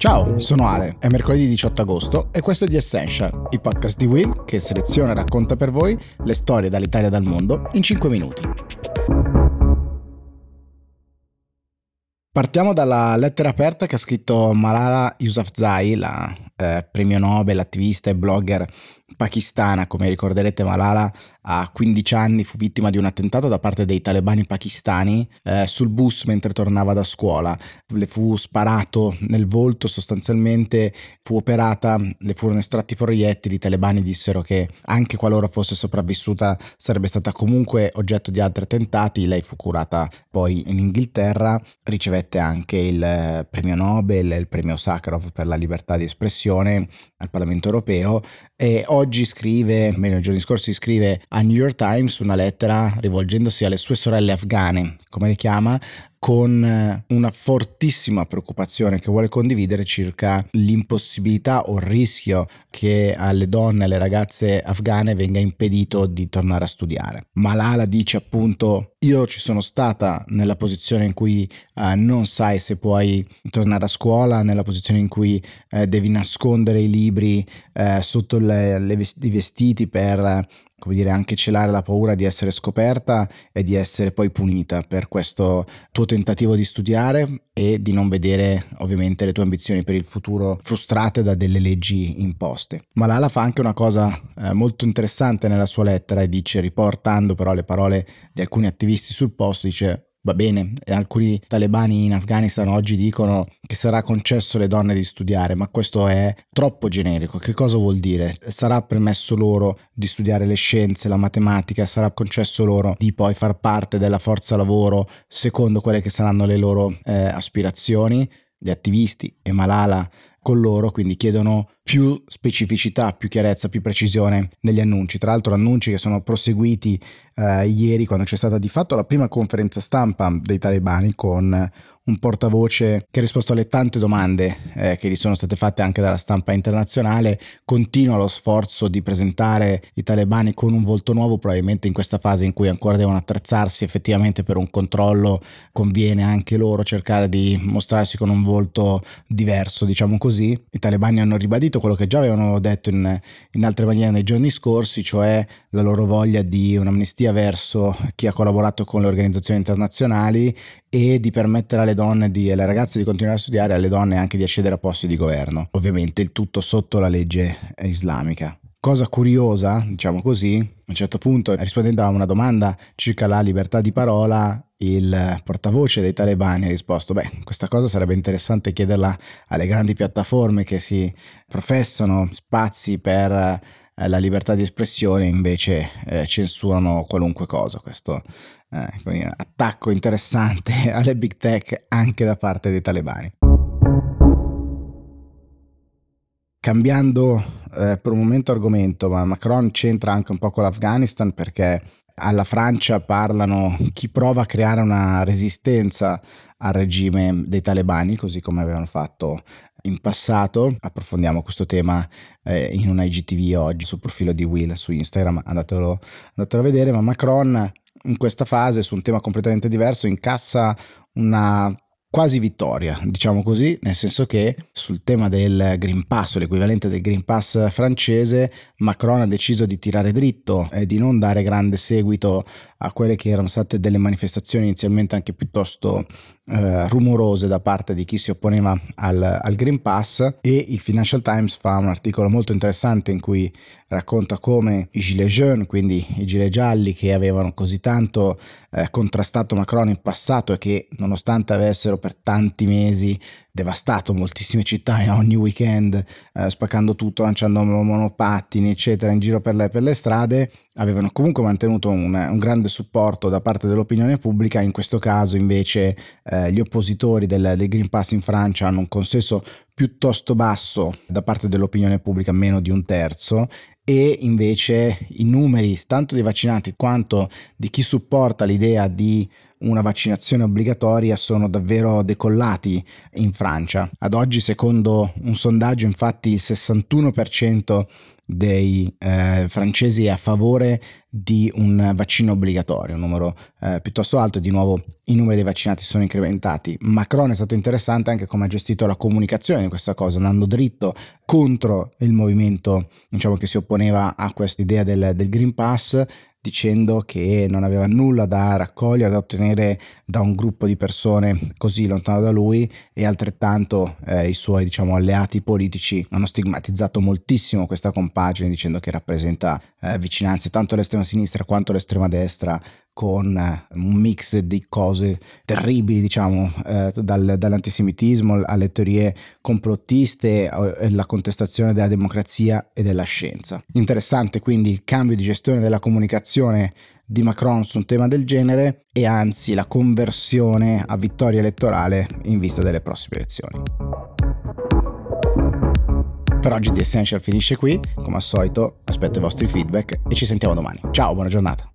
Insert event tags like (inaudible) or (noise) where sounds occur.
Ciao, sono Ale, è mercoledì 18 agosto e questo è The Essential, il podcast di Will che seleziona e racconta per voi le storie dall'Italia e dal mondo in 5 minuti. Partiamo dalla lettera aperta che ha scritto Malala Yousafzai, la eh, premio Nobel, attivista e blogger pakistana, come ricorderete Malala a 15 anni fu vittima di un attentato da parte dei talebani pakistani eh, sul bus mentre tornava da scuola. Le fu sparato nel volto sostanzialmente, fu operata, le furono estratti proiettili, i talebani dissero che anche qualora fosse sopravvissuta sarebbe stata comunque oggetto di altri attentati, lei fu curata poi in Inghilterra, ricevette anche il premio Nobel, il premio Sakharov per la libertà di espressione al Parlamento europeo e oggi scrive, meglio nei giorni scorsi scrive a New York Times una lettera rivolgendosi alle sue sorelle afghane, come le chiama, con eh, una fortissima preoccupazione che vuole condividere circa l'impossibilità o il rischio che alle donne, alle ragazze afghane venga impedito di tornare a studiare. Malala dice appunto io ci sono stata nella posizione in cui uh, non sai se puoi tornare a scuola, nella posizione in cui uh, devi nascondere i libri uh, sotto le, le vest- i vestiti per come dire, anche celare la paura di essere scoperta e di essere poi punita per questo tuo tentativo di studiare e di non vedere ovviamente le tue ambizioni per il futuro frustrate da delle leggi imposte. Malala fa anche una cosa eh, molto interessante nella sua lettera e dice, riportando però le parole di alcuni attivisti sul posto, dice Va bene, alcuni talebani in Afghanistan oggi dicono che sarà concesso alle donne di studiare, ma questo è troppo generico. Che cosa vuol dire? Sarà permesso loro di studiare le scienze, la matematica, sarà concesso loro di poi far parte della forza lavoro secondo quelle che saranno le loro eh, aspirazioni? Gli attivisti e Malala con loro, quindi chiedono più specificità, più chiarezza, più precisione negli annunci. Tra l'altro annunci che sono proseguiti eh, ieri quando c'è stata di fatto la prima conferenza stampa dei talebani con un portavoce che ha risposto alle tante domande eh, che gli sono state fatte anche dalla stampa internazionale, continua lo sforzo di presentare i talebani con un volto nuovo, probabilmente in questa fase in cui ancora devono attrezzarsi effettivamente per un controllo, conviene anche loro cercare di mostrarsi con un volto diverso, diciamo così. I talebani hanno ribadito quello che già avevano detto in, in altre maniere nei giorni scorsi, cioè la loro voglia di un'amnistia verso chi ha collaborato con le organizzazioni internazionali e di permettere alle donne, di, alle ragazze di continuare a studiare e alle donne anche di accedere a posti di governo. Ovviamente il tutto sotto la legge islamica. Cosa curiosa, diciamo così, a un certo punto, rispondendo a una domanda circa la libertà di parola, il portavoce dei talebani ha risposto, beh, questa cosa sarebbe interessante chiederla alle grandi piattaforme che si professano spazi per eh, la libertà di espressione, invece eh, censurano qualunque cosa. Questo eh, attacco interessante (laughs) alle big tech anche da parte dei talebani. Cambiando eh, per un momento argomento, ma Macron c'entra anche un po' con l'Afghanistan perché alla Francia parlano chi prova a creare una resistenza al regime dei talebani, così come avevano fatto in passato. Approfondiamo questo tema eh, in un IGTV oggi sul profilo di Will su Instagram, andatelo, andatelo a vedere, ma Macron in questa fase su un tema completamente diverso incassa una quasi vittoria, diciamo così, nel senso che sul tema del Green Pass, l'equivalente del Green Pass francese, Macron ha deciso di tirare dritto e di non dare grande seguito a quelle che erano state delle manifestazioni inizialmente anche piuttosto eh, rumorose da parte di chi si opponeva al, al, Green Pass e il Financial Times fa un articolo molto interessante in cui racconta come i Gilets jaunes, quindi i gilet gialli che avevano così tanto eh, contrastato Macron in passato e che nonostante avessero per tanti mesi devastato moltissime città ogni weekend eh, spaccando tutto, lanciando monopattini eccetera in giro per le, per le strade, avevano comunque mantenuto un, un, grande supporto da parte dell'opinione pubblica, in questo caso invece eh, gli oppositori del, del Green Pass in Francia hanno un consenso piuttosto basso da parte dell'opinione pubblica, meno di un terzo, e invece i numeri tanto dei vaccinati quanto di chi supporta l'idea di una vaccinazione obbligatoria sono davvero decollati in Francia. Ad oggi, secondo un sondaggio, infatti il 61% dei eh, francesi è a favore di un vaccino obbligatorio, un numero eh, piuttosto alto, di nuovo i numeri dei vaccinati sono incrementati. Macron è stato interessante anche come ha gestito la comunicazione di questa cosa, andando dritto contro il movimento diciamo, che si opponeva a questa idea del, del Green Pass dicendo che non aveva nulla da raccogliere, da ottenere da un gruppo di persone così lontano da lui e altrettanto eh, i suoi diciamo, alleati politici hanno stigmatizzato moltissimo questa compagine dicendo che rappresenta eh, vicinanze tanto all'estrema sinistra quanto all'estrema destra con eh, un mix di cose terribili, diciamo, eh, dal, dall'antisemitismo alle teorie complottiste e la contestazione della democrazia e della scienza. Interessante quindi il cambio di gestione della comunicazione di Macron su un tema del genere e anzi la conversione a vittoria elettorale in vista delle prossime elezioni. Per oggi The Essential finisce qui, come al solito aspetto i vostri feedback e ci sentiamo domani. Ciao, buona giornata.